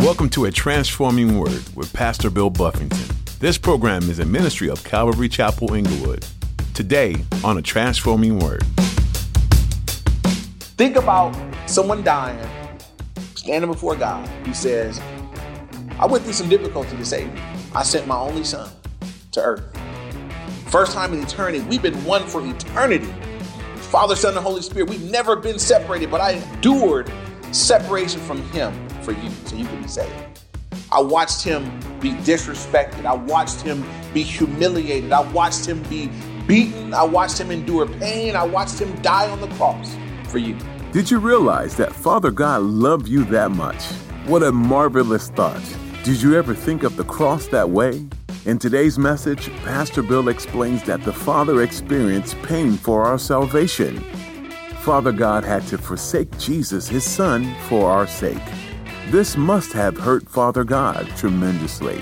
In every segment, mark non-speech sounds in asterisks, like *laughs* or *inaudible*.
Welcome to A Transforming Word with Pastor Bill Buffington. This program is a ministry of Calvary Chapel Inglewood. Today on A Transforming Word. Think about someone dying, standing before God. He says, I went through some difficulty to save you. I sent my only son to earth. First time in eternity, we've been one for eternity. Father, Son, and Holy Spirit, we've never been separated, but I endured separation from Him for you so you can be saved. I watched Him be disrespected. I watched Him be humiliated. I watched Him be beaten. I watched Him endure pain. I watched Him die on the cross for you. Did you realize that Father God loved you that much? What a marvelous thought. Did you ever think of the cross that way? In today's message, Pastor Bill explains that the Father experienced pain for our salvation. Father God had to forsake Jesus, his Son, for our sake. This must have hurt Father God tremendously.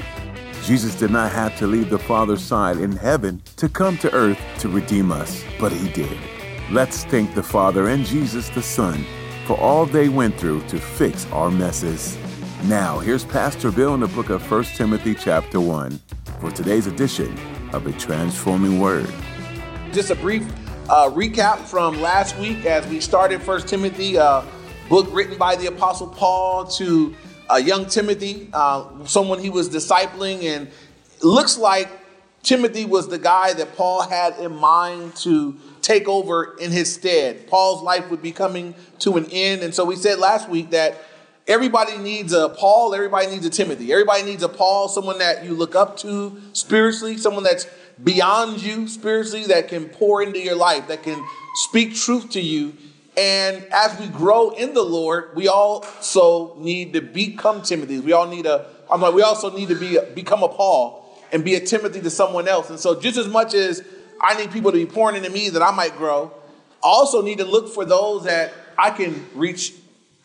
Jesus did not have to leave the Father's side in heaven to come to earth to redeem us, but he did. Let's thank the Father and Jesus the Son for all they went through to fix our messes. Now, here's Pastor Bill in the book of 1 Timothy, chapter 1, for today's edition of A Transforming Word. Just a brief uh, recap from last week as we started 1 Timothy, uh, book written by the Apostle Paul to uh, young Timothy, uh, someone he was discipling. And looks like Timothy was the guy that Paul had in mind to take over in his stead. Paul's life would be coming to an end. And so we said last week that everybody needs a Paul, everybody needs a Timothy. Everybody needs a Paul, someone that you look up to spiritually, someone that's beyond you spiritually, that can pour into your life, that can speak truth to you. And as we grow in the Lord, we also need to become Timothy's. We all need a, I'm like, we also need to be become a Paul and be a Timothy to someone else. And so just as much as I need people to be pouring into me that I might grow, I also need to look for those that I can reach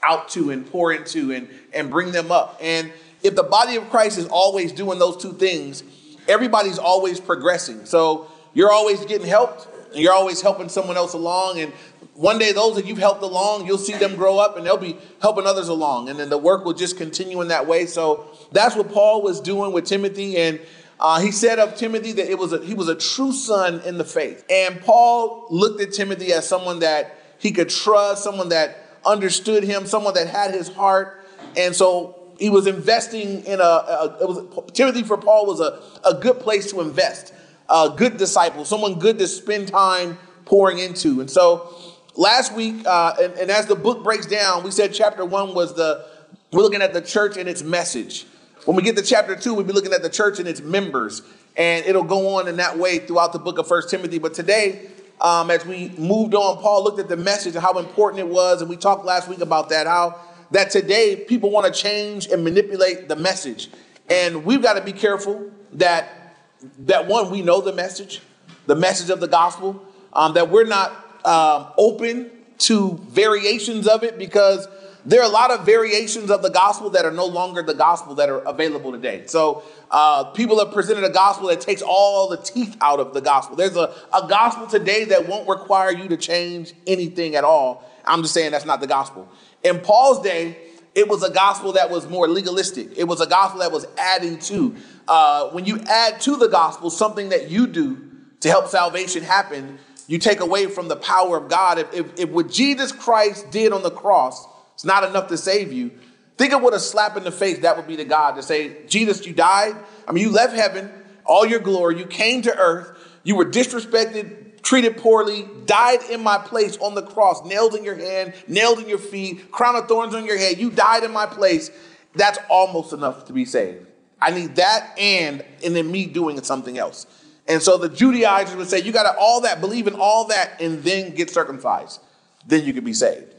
out to and pour into and, and bring them up. And if the body of Christ is always doing those two things, everybody's always progressing. So you're always getting helped and you're always helping someone else along. And one day, those that you've helped along, you'll see them grow up and they'll be helping others along. And then the work will just continue in that way. So that's what Paul was doing with Timothy. And uh, he said of Timothy that it was a, he was a true son in the faith. And Paul looked at Timothy as someone that he could trust, someone that understood him, someone that had his heart. And so he was investing in a, a was Timothy for Paul was a, a good place to invest, a good disciple, someone good to spend time pouring into. And so last week, uh, and, and as the book breaks down, we said chapter one was the we're looking at the church and its message. When we get to chapter two, we'll be looking at the church and its members. And it'll go on in that way throughout the book of First Timothy. But today, um, as we moved on, Paul looked at the message and how important it was. And we talked last week about that, how that today people want to change and manipulate the message. And we've got to be careful that, that one, we know the message, the message of the gospel, um, that we're not um, open to variations of it because there are a lot of variations of the gospel that are no longer the gospel that are available today. So uh, people have presented a gospel that takes all the teeth out of the gospel. There's a, a gospel today that won't require you to change anything at all. I'm just saying that's not the gospel. In Paul's day, it was a gospel that was more legalistic. It was a gospel that was adding to. Uh, when you add to the gospel something that you do to help salvation happen, you take away from the power of God. If, if, if what Jesus Christ did on the cross is not enough to save you. Think of what a slap in the face that would be to God to say, Jesus, you died. I mean, you left heaven, all your glory. You came to earth. You were disrespected, treated poorly, died in my place on the cross, nailed in your hand, nailed in your feet, crown of thorns on your head. You died in my place. That's almost enough to be saved. I need that and and then me doing something else. And so the Judaizers would say, you got to all that, believe in all that, and then get circumcised. Then you can be saved.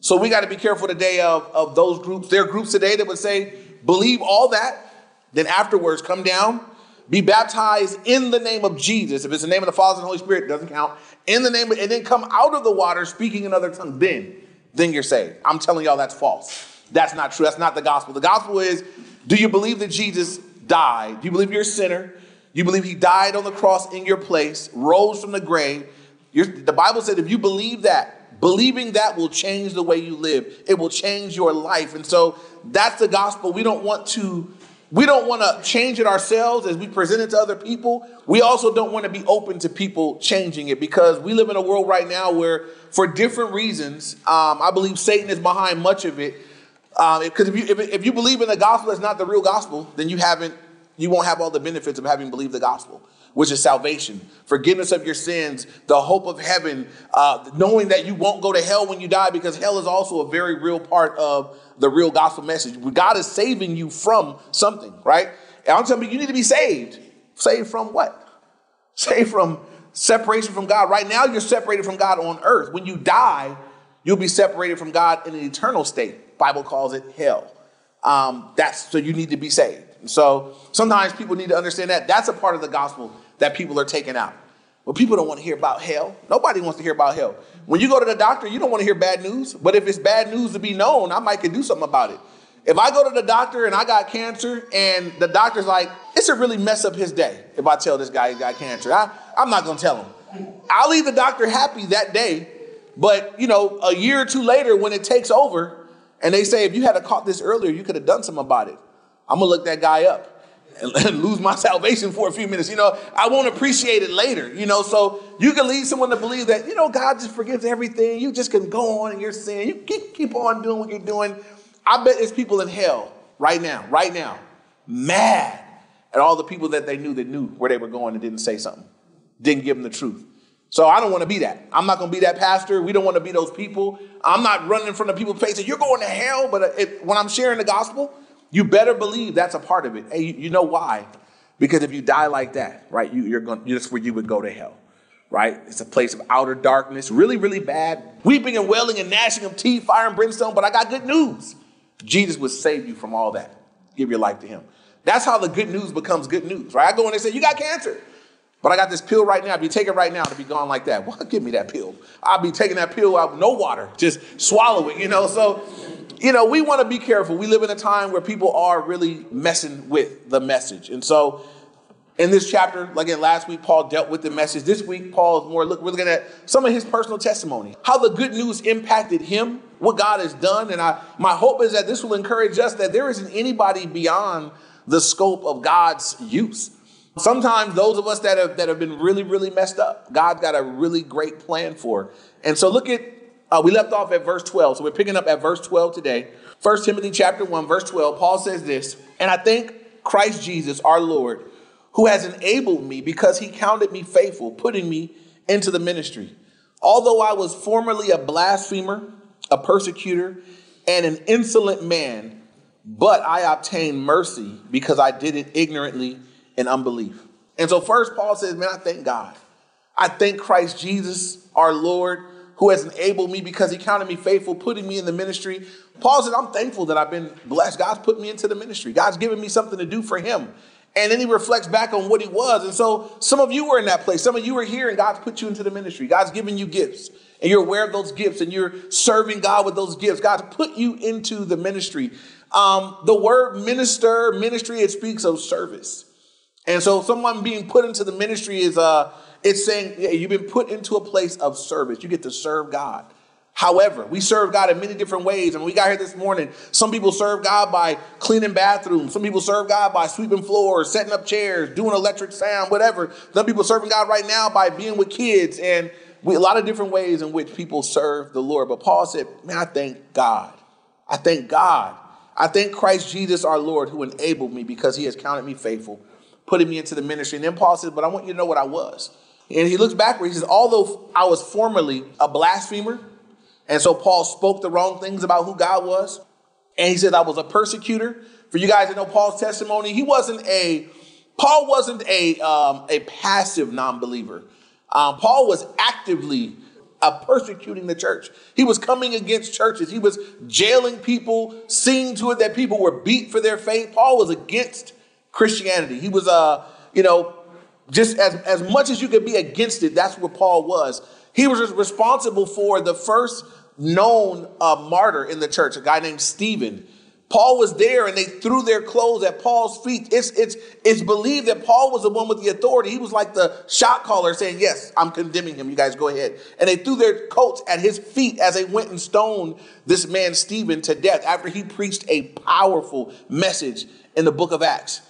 So we got to be careful today of, of those groups. There are groups today that would say, believe all that, then afterwards come down, be baptized in the name of Jesus. If it's the name of the Father and the Holy Spirit, it doesn't count. In the name of, and then come out of the water speaking in other tongues, then, then you're saved. I'm telling y'all that's false. That's not true. That's not the gospel. The gospel is, do you believe that Jesus died? Do you believe you're a sinner? You believe he died on the cross in your place, rose from the grave? You're, the Bible said if you believe that, believing that will change the way you live. It will change your life. And so that's the gospel. We don't want to we don't want to change it ourselves as we present it to other people. We also don't want to be open to people changing it because we live in a world right now where, for different reasons, um, I believe Satan is behind much of it. Because um, if, you, if, if you believe in the gospel that's not the real gospel, then you haven't you won't have all the benefits of having believed the gospel, which is salvation, forgiveness of your sins, the hope of heaven, uh, knowing that you won't go to hell when you die, because hell is also a very real part of the real gospel message. God is saving you from something, right? And I'm telling you, you need to be saved. Saved from what? *laughs* Saved from separation from God. Right now, you're separated from God on earth. When you die, you'll be separated from God in an eternal state. Bible calls it hell. Um, that's so you need to be saved. So sometimes people need to understand that that's a part of the gospel that people are taking out. But people don't want to hear about hell. Nobody wants to hear about hell. When you go to the doctor, you don't want to hear bad news. But if it's bad news to be known, I might can do something about it. If I go to the doctor and I got cancer, and the doctor's like, it's a really mess up his day if I tell this guy he got cancer. I, I'm not to tell him. I'll leave the doctor happy that day. But, you know, a year or two later, when it takes over, and they say, if you had caught this earlier, you could have done something about it. I'm gonna look that guy up and, *laughs* lose my salvation for a few minutes. You know, I won't appreciate it later. You know, so you can lead someone to believe that you know God just forgives everything. You just can go on in your sin. You keep keep on doing what you're doing. I bet there's people in hell right now, right now, mad at all the people that they knew that knew where they were going and didn't say something, didn't give them the truth. So I don't want to be that. I'm not going to be that pastor. We don't want to be those people. I'm not running in front of people facing, you're going to hell. But uh, if, when I'm sharing the gospel, you better believe that's a part of it. Hey, you, know why? Because if you die like that, right, you, you're going. That's where you would go to hell, right? It's a place of outer darkness, really, really bad, weeping and wailing and gnashing of teeth, fire and brimstone. But I got good news: Jesus would save you from all that. Give your life to Him. That's how the good news becomes good news, right? I go in and say, "You got cancer." But I got this pill right now. If you take it right now, to be gone like that. *laughs* Well, give me that pill. I'll be taking that pill out, no water, just swallow it, you know. So you know, we want to be careful. We live in a time where people are really messing with the message. And so in this chapter, like in last week, Paul dealt with the message. This week, Paul is more look, we're looking at some of his personal testimony, how the good news impacted him, what God has done. And I my hope is that this will encourage us that there isn't anybody beyond the scope of God's use. Sometimes those of us that have that have been really, really messed up, God's got a really great plan for. And so look at uh, we left off at verse 12, so we're picking up at verse 12 today. 1 Timothy chapter 1, verse 12, Paul says this, and I thank Christ Jesus, our Lord, who has enabled me because he counted me faithful, putting me into the ministry. Although I was formerly a blasphemer, a persecutor, and an insolent man, but I obtained mercy because I did it ignorantly in unbelief. And so, first, Paul says, Man, I thank God. I thank Christ Jesus, our Lord, who has enabled me because he counted me faithful, putting me in the ministry. Paul said, I'm thankful that I've been blessed. God's put me into the ministry. God's given me something to do for him. And then he reflects back on what he was. And so some of you were in that place. Some of you were here and God's put you into the ministry. God's given you gifts and you're aware of those gifts and you're serving God with those gifts. God's put you into the ministry. Um, the word minister, ministry, it speaks of service. And so someone being put into the ministry is, uh, it's saying yeah, you've been put into a place of service. You get to serve God. However, we serve God in many different ways. And we got here this morning, some people serve God by cleaning bathrooms. Some people serve God by sweeping floors, setting up chairs, doing electric sound, whatever. Some people serving God right now by being with kids. And we, a lot of different ways in which people serve the Lord. But Paul said, man, I thank God. I thank God. I thank Christ Jesus our Lord who enabled me because he has counted me faithful, putting me into the ministry. And then Paul said, but I want you to know what I was. And he looks backward. He says, Although I was formerly a blasphemer, and so Paul spoke the wrong things about who God was, and he said, I was a persecutor. For you guys that know Paul's testimony, he wasn't a, Paul wasn't a, um, a passive non believer. Um, Paul was actively uh, persecuting the church. He was coming against churches. He was jailing people, seeing to it that people were beat for their faith. Paul was against Christianity. He was, uh, you know, just as, as much as you could be against it, that's where Paul was. He was responsible for the first known uh, martyr in the church, a guy named Stephen. Paul was there and they threw their clothes at Paul's feet. It's, it's, it's believed that Paul was the one with the authority. He was like the shot caller saying, Yes, I'm condemning him. You guys go ahead. And they threw their coats at his feet as they went and stoned this man, Stephen, to death after he preached a powerful message in the book of Acts.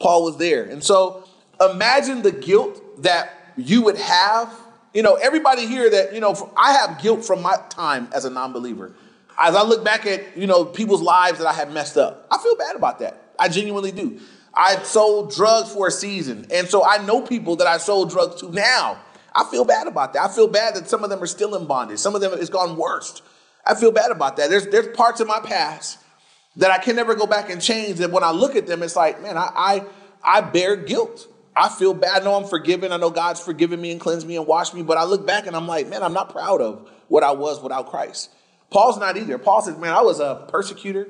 Paul was there. And so imagine the guilt that you would have. You know, everybody here that, you know, I have guilt from my time as a non believer as I look back at, you know, people's lives that I have messed up, I feel bad about that. I genuinely do. I sold drugs for a season. And so I know people that I sold drugs to now. I feel bad about that. I feel bad that some of them are still in bondage. Some of them it's gone worse. I feel bad about that. There's there's parts of my past that I can never go back and change. And when I look at them, it's like, man, I I, I bear guilt. I feel bad. I know I'm forgiven. I know God's forgiven me and cleansed me and washed me. But I look back and I'm like, man, I'm not proud of what I was without Christ. Paul's not either. Paul says, man, I was a persecutor.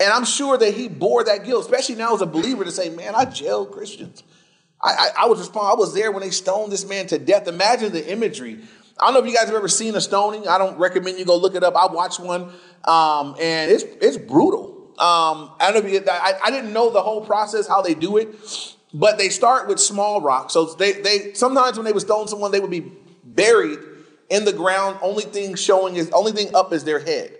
And I'm sure that he bore that guilt, especially now as a believer, to say, man, I jailed Christians. I, I, I was respond. I was there when they stoned this man to death. Imagine the imagery. I don't know if you guys have ever seen a stoning. I don't recommend you go look it up. I watched one, um, and it's it's brutal. Um, I don't know if you, I, I didn't know the whole process how they do it, but they start with small rocks. So they they sometimes when they would stone someone, they would be buried in the ground. Only thing showing is only thing up is their head.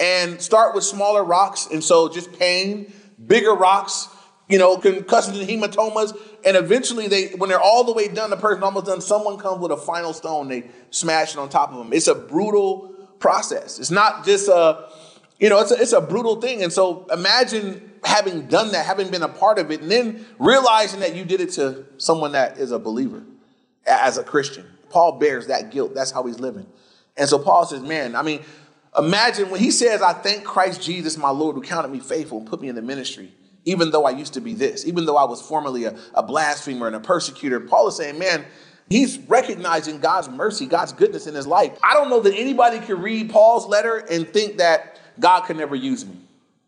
And start with smaller rocks, and so just pain, bigger rocks, you know, concussions and hematomas, and eventually they, when they're all the way done, the person almost done. Someone comes with a final stone, they smash it on top of them. It's a brutal process. It's not just a, you know, it's a, it's a brutal thing. And so imagine having done that, having been a part of it, and then realizing that you did it to someone that is a believer, as a Christian. Paul bears that guilt. That's how he's living. And so Paul says, man, I mean, imagine when he says, I thank Christ Jesus, my Lord, who counted me faithful and put me in the ministry, even though I used to be this, even though I was formerly a, a blasphemer and a persecutor. Paul is saying, man, he's recognizing God's mercy, God's goodness in his life. I don't know that anybody can read Paul's letter and think that God could never use me.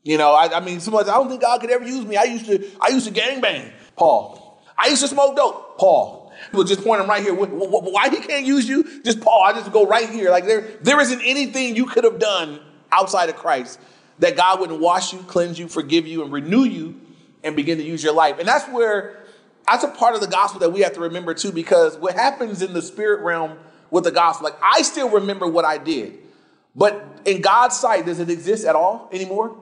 You know, I, I mean, somebody, I don't think God could ever use me. I used to, I used to gang bang, Paul. I used to smoke dope, Paul. People just point him right here. Why he can't use you? Just Paul. I just go right here. Like there, there isn't anything you could have done outside of Christ that God wouldn't wash you, cleanse you, forgive you, and renew you, and begin to use your life. And that's where that's a part of the gospel that we have to remember too, because what happens in the spirit realm with the gospel, like I still remember what I did, but in God's sight, does it exist at all anymore?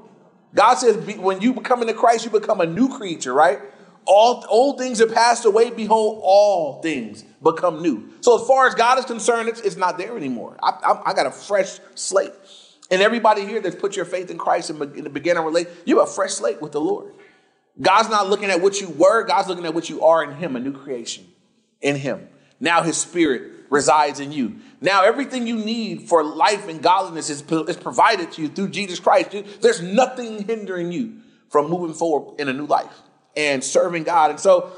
God says when you become into Christ, you become a new creature, right? all old things have passed away. Behold, all things become new. So as far as God is concerned, it's, it's not there anymore. I, I, I, got a fresh slate. And everybody here that's put your faith in Christ and in the beginning relate, you have a fresh slate with the Lord. God's not looking at what you were. God's looking at what you are in Him, a new creation in Him. Now His Spirit resides in you. Now everything you need for life and godliness is, is provided to you through Jesus Christ. There's nothing hindering you from moving forward in a new life and serving God. And so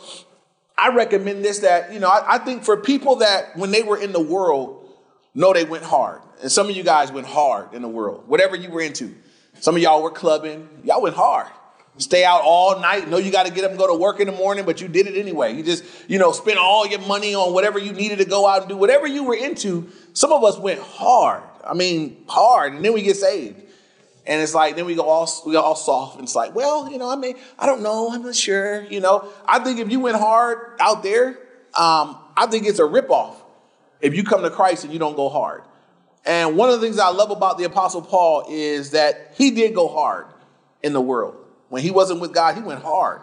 I recommend this that, you know, I, I, think for people that when they were in the world, know they went hard. And some of you guys went hard in the world, whatever you were into. Some of y'all were clubbing, y'all went hard. Stay out all night. Know you got to get up and go to work in the morning, but you did it anyway. You just, you know, spent all your money on whatever you needed to go out and do, whatever you were into. Some of us went hard. I mean, hard, and then we get saved. And it's like, then we go all, we go all soft. And it's like, well, you know, I mean, I don't know. I'm not sure. You know, I think if you went hard out there, um, I think it's a ripoff if you come to Christ and you don't go hard. And one of the things I love about the Apostle Paul is that he did go hard in the world. When he wasn't with God, he went hard.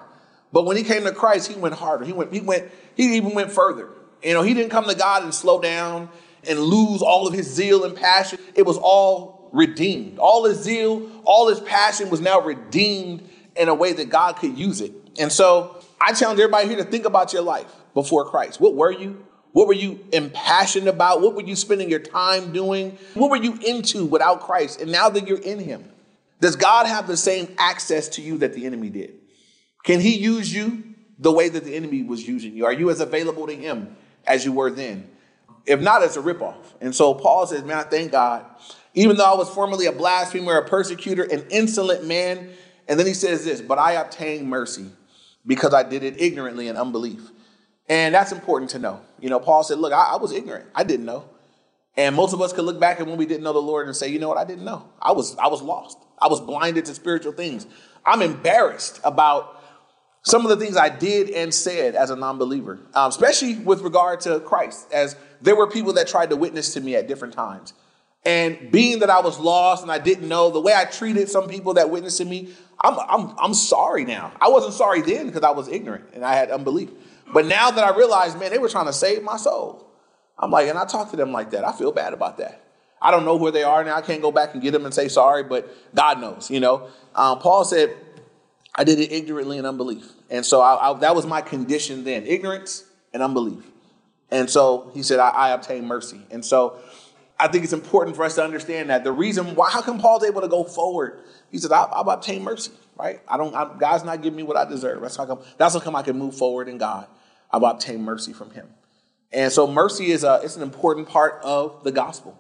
But when he came to Christ, he went harder. He went, he went, he even went further. You know, he didn't come to God and slow down and lose all of his zeal and passion. It was all redeemed. All his zeal, all his passion was now redeemed in a way that God could use it. And so I challenge everybody here to think about your life before Christ. What were you? What were you impassioned about? What were you spending your time doing? What were you into without Christ? And now that you're in Him, does God have the same access to you that the enemy did? Can He use you the way that the enemy was using you? Are you as available to Him as you were then? If not, it's a ripoff. And so Paul says, Man, I thank God even though I was formerly a blasphemer, a persecutor, an insolent man. And then he says this, but I obtained mercy because I did it ignorantly in unbelief. And that's important to know. You know, Paul said, look, I, I was ignorant. I didn't know. And most of us could look back at when we didn't know the Lord and say, you know what, I didn't know. I was I was lost. I was blinded to spiritual things. I'm embarrassed about some of the things I did and said as a non-believer, um, especially with regard to Christ, as there were people that tried to witness to me at different times. And being that I was lost and I didn't know the way I treated some people that witnessed to me, I'm, I'm, I'm sorry now. I wasn't sorry then because I was ignorant and I had unbelief. But now that I realize, man, they were trying to save my soul. I'm like, and I talk to them like that. I feel bad about that. I don't know where they are now. I can't go back and get them and say sorry, but God knows, you know. Um, Paul said, I did it ignorantly and unbelief. And so I, I, that was my condition then ignorance and unbelief. And so he said, I, I obtained mercy. And so I think it's important for us to understand that the reason why, how come Paul's able to go forward? He said, I, I've obtained mercy, right? I don't, I, God's not giving me what I deserve. That's how come, that's how come I can move forward in God. I've obtained mercy from him. And so mercy is a, it's an important part of the gospel,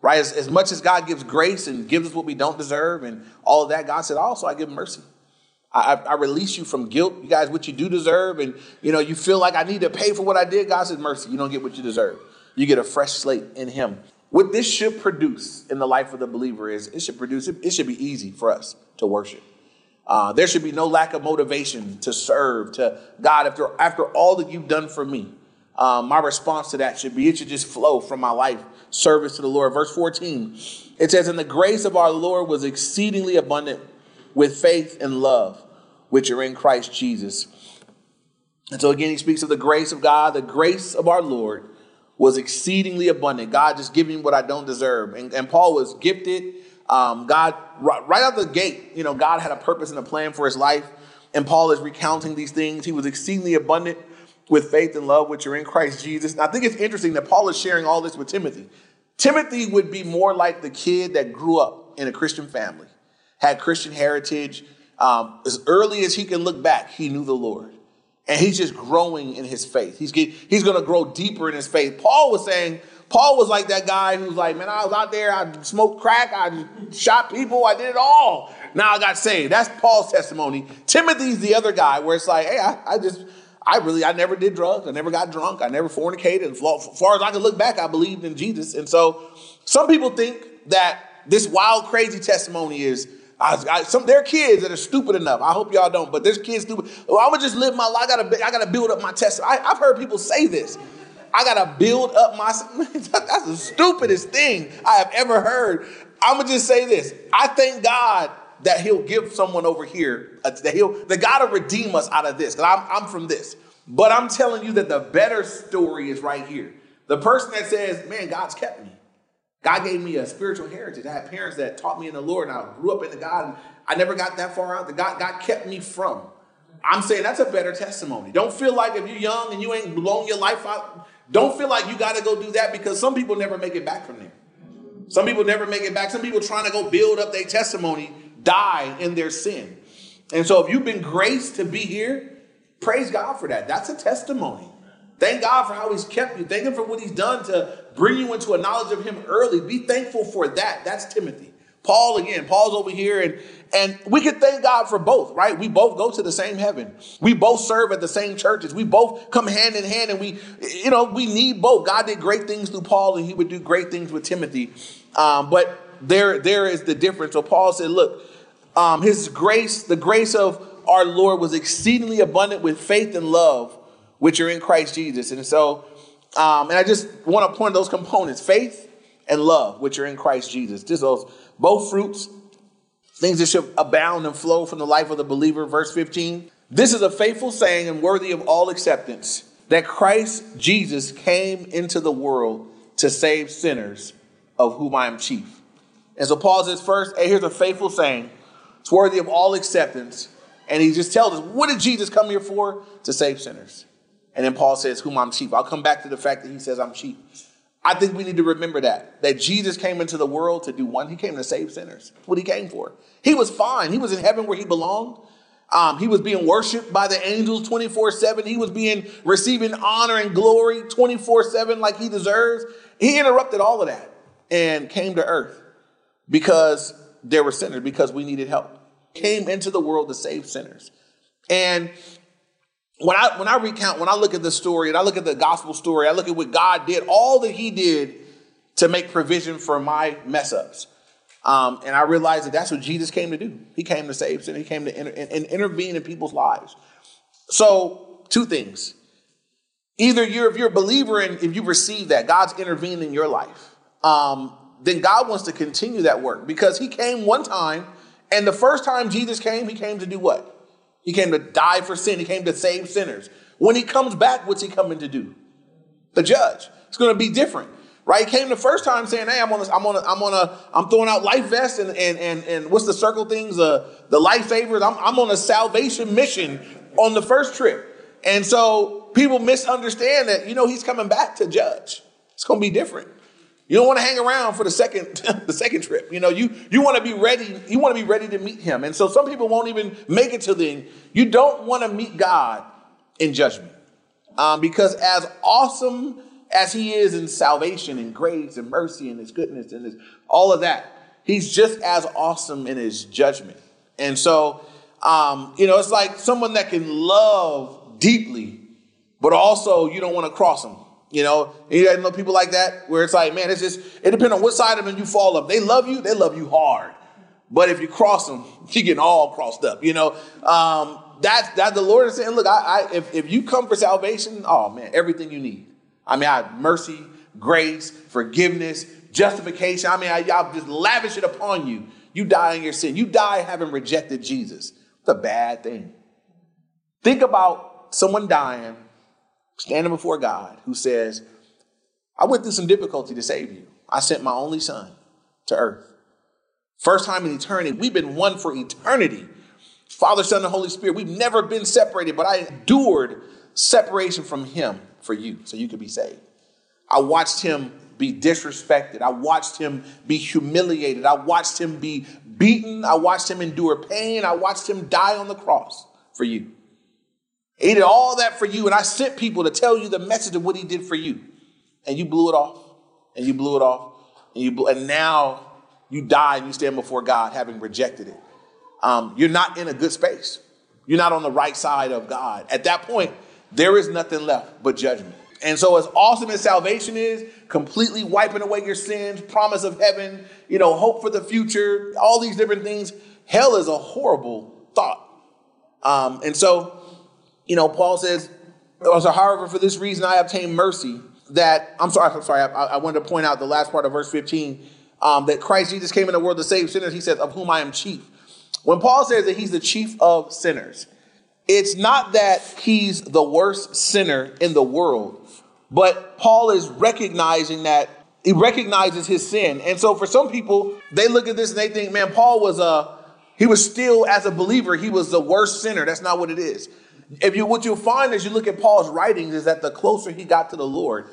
right? As, as much as God gives grace and gives us what we don't deserve and all of that, God said, also I give mercy. I, I, release you from guilt, you guys, what you do deserve, and you know, you feel like I need to pay for what I did. God says, mercy. You don't get what you deserve. You get a fresh slate in Him. What this should produce in the life of the believer is it should produce, it should be easy for us to worship. Uh, there should be no lack of motivation to serve to God after, after all that you've done for me. Um, my response to that should be it should just flow from my life service to the Lord. Verse 14, it says, And the grace of our Lord was exceedingly abundant with faith and love, which are in Christ Jesus. And so again, he speaks of the grace of God, the grace of our Lord was exceedingly abundant. God just giving what I don't deserve. And, and Paul was gifted. Um, God, right, right out the gate, you know, God had a purpose and a plan for his life. And Paul is recounting these things. He was exceedingly abundant with faith and love, which are in Christ Jesus. I think it's interesting that Paul is sharing all this with Timothy. Timothy would be more like the kid that grew up in a Christian family, had Christian heritage. Um, as early as he can look back, he knew the Lord and he's just growing in his faith. He's he's going to grow deeper in his faith. Paul was saying, Paul was like that guy who's like, man, I was out there, I smoked crack, I shot people, I did it all. Now I got saved. That's Paul's testimony. Timothy's the other guy where it's like, hey, I, I just, I really, I never did drugs, I never got drunk, I never fornicated. As far as I can look back, I believed in Jesus. And so some people think that this wild, crazy testimony is I, I, some there are kids that are stupid enough. I hope y'all don't, but there's kids stupid. Well, I'm gonna just live my life. I gotta, I gotta build up my test. I, have heard people say this. I gotta build up my. *laughs* That's the stupidest thing I have ever heard. I'm gonna just say this. I thank God that He'll give someone over here uh, that He'll that God will redeem us out of this. Because I'm, I'm from this, but I'm telling you that the better story is right here. The person that says, "Man, God's kept me." God gave me a spiritual heritage. I had parents that taught me in the Lord, and I grew up in the God, and I never got that far out. The God, God kept me from. I'm saying that's a better testimony. Don't feel like if you're young and you ain't blown your life out, don't feel like you got to go do that because some people never make it back from there. Some people never make it back. Some people trying to go build up their testimony die in their sin. And so if you've been graced to be here, praise God for that. That's a testimony. Thank God for how He's kept you. Thank Him for what He's done to bring you into a knowledge of Him early. Be thankful for that. That's Timothy. Paul again, Paul's over here, and and we can thank God for both, right? We both go to the same heaven. We both serve at the same churches. We both come hand in hand, and we, you know, we need both. God did great things through Paul, and He would do great things with Timothy. Um, but there, there is the difference. So Paul said, "Look, um, His grace, the grace of our Lord, was exceedingly abundant with faith and love." which are in Christ Jesus. And so, um, and I just want to point those components faith and love, which are in Christ Jesus. Just those both fruits, things that should abound and flow from the life of the believer. Verse 15 This is a faithful saying and worthy of all acceptance that Christ Jesus came into the world to save sinners, of whom I am chief. And so Paul says, first, hey, here's a faithful saying. It's worthy of all acceptance. And he just tells us, what did Jesus come here for? To save sinners. And then Paul says, Whom I'm chief. I'll come back to the fact that he says I'm chief. I think we need to remember that. That Jesus came into the world to do one. He came to save sinners. That's what he came for. He was fine. He was in heaven where he belonged. Um, he was being worshiped by the angels 24 7. He was being receiving honor and glory 24 7 like he deserves. He interrupted all of that and came to earth because there were sinners, because we needed help. Came into the world to save sinners. And when I when I recount, when I look at the story and I look at the gospel story, I look at what God did, all that He did to make provision for my mess ups. Um, and I realized that that's what Jesus came to do. He came to save sin. He came to inter- and intervene in people's lives. So, two things. Either you're, if you're a believer and if you receive that, God's intervened in your life, um, then God wants to continue that work because He came one time, and the first time Jesus came, He came to do what? He came to die for sin. He came to save sinners. When He comes back, what's He coming to do? The judge. It's going to be different. Right, he came the first time saying, "Hey, I'm on, a, I'm on, a, I'm on a, I'm throwing out life vests and and and, and what's the circle things, uh, the lifesavers. I'm, I'm on a salvation mission on the first trip, and so people misunderstand that. You know, he's coming back to judge. It's going to be different. You don't want to hang around for the second *laughs* the second trip. You know, you you want to be ready. You want to be ready to meet him. And so some people won't even make it to the. You don't want to meet God in judgment, um, because as awesome as he is in salvation and grace and mercy and his goodness and his, all of that, he's just as awesome in his judgment. And so, um, you know, it's like someone that can love deeply, but also you don't want to cross them. You know, you guys know people like that where it's like, man, it's just, it depends on what side of them you fall up. They love you, they love you hard. But if you cross them, *laughs* you get all crossed up, you know. Um, that's that the Lord is saying, look, I, I if, if you come for salvation, oh man, everything you need. I mean, I have mercy, grace, forgiveness, justification. I mean, I, I'll just lavish it upon you. You die in your sin. You die having rejected Jesus. It's a bad thing. Think about someone dying, standing before God, who says, I went through some difficulty to save you. I sent my only son to earth. First time in eternity. We've been one for eternity. Father, Son, and Holy Spirit. We've never been separated, but I endured separation from Him for you so you could be saved. I watched him be disrespected. I watched him be humiliated. I watched him be beaten. I watched him endure pain. I watched him die on the cross for you. He did all that for you, and I sent people to tell you the message of what he did for you. And you blew it off, and you blew it off, and you blew, and now you die and you stand before God having rejected it. Um, you're not in a good space. You're not on the right side of God. At that point, there is nothing left but judgment. And so, as awesome as salvation is, completely wiping away your sins, promise of heaven, you know, hope for the future, all these different things, hell is a horrible thought. Um, and so, you know, Paul says, however, for this reason I obtain mercy. That I'm sorry, I'm sorry. I, I wanted to point out the last part of verse 15 um, that Christ Jesus came in the world to save sinners. He says, "Of whom I am chief." When Paul says that he's the chief of sinners, it's not that he's the worst sinner in the world, but Paul is recognizing that he recognizes his sin. And so for some people, they look at this and they think, man, Paul was a, he was still, as a believer, he was the worst sinner. That's not what it is. If you, what you'll find as you look at Paul's writings is that the closer he got to the Lord,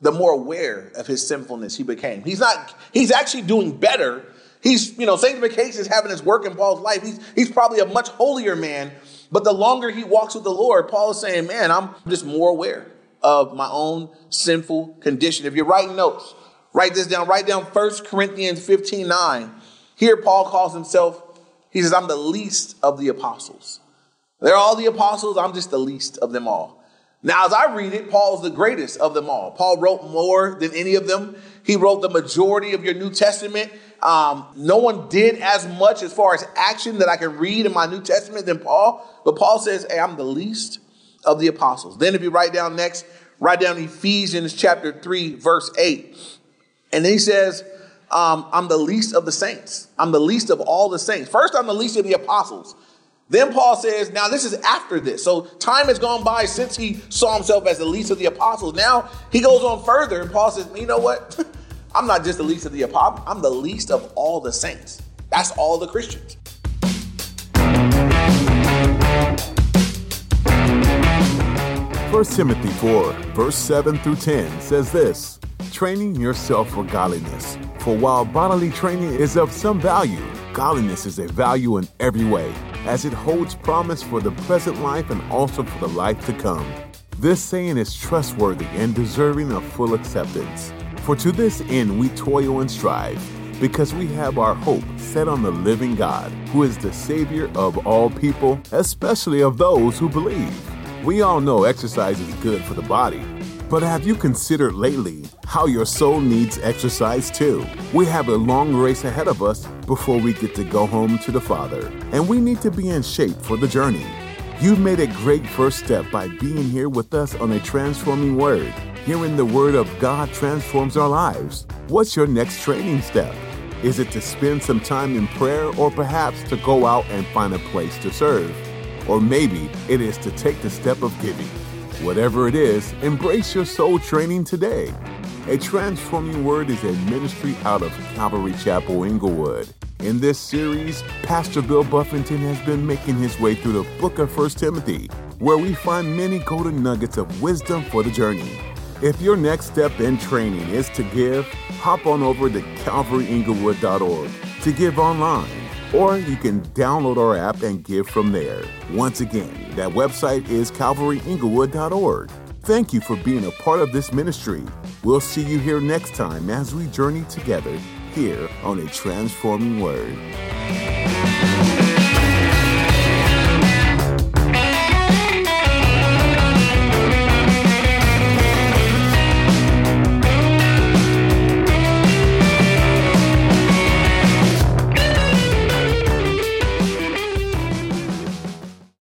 the more aware of his sinfulness he became. He's not, he's actually doing better. He's, you know, sanctification is having his work in Paul's life. He's, he's probably a much holier man but the longer he walks with the Lord, Paul is saying, man, I'm just more aware of my own sinful condition. If you're writing notes, write this down. Write down 1 Corinthians 15 9. Here, Paul calls himself, he says, I'm the least of the apostles. They're all the apostles, I'm just the least of them all. Now, as I read it, Paul's the greatest of them all. Paul wrote more than any of them. He wrote the majority of your New Testament. Um, no one did as much as far as action that I can read in my New Testament than Paul. But Paul says, Hey, I'm the least of the apostles. Then, if you write down next, write down Ephesians chapter 3, verse 8. And then he says, um, I'm the least of the saints. I'm the least of all the saints. First, I'm the least of the apostles. Then Paul says, now this is after this. So time has gone by since he saw himself as the least of the apostles. Now he goes on further and Paul says, you know what? *laughs* I'm not just the least of the apostles, I'm the least of all the saints. That's all the Christians. 1 Timothy 4, verse 7 through 10 says this Training yourself for godliness. For while bodily training is of some value, godliness is a value in every way, as it holds promise for the present life and also for the life to come. This saying is trustworthy and deserving of full acceptance. For to this end we toil and strive, because we have our hope set on the living God, who is the Savior of all people, especially of those who believe. We all know exercise is good for the body, But have you considered lately how your soul needs exercise too? We have a long race ahead of us before we get to go home to the Father, and we need to be in shape for the journey. You've made a great first step by being here with us on a transforming word. Hearing the word of God transforms our lives. What's your next training step? Is it to spend some time in prayer or perhaps to go out and find a place to serve? Or maybe it is to take the step of giving. Whatever it is, embrace your soul training today. A Transforming Word is a ministry out of Calvary Chapel, Inglewood. In this series, Pastor Bill Buffington has been making his way through the book of 1 Timothy, where we find many golden nuggets of wisdom for the journey. If your next step in training is to give, hop on over to calvaryinglewood.org to give online or you can download our app and give from there. Once again, that website is calvaryinglewood.org. Thank you for being a part of this ministry. We'll see you here next time as we journey together here on a transforming word.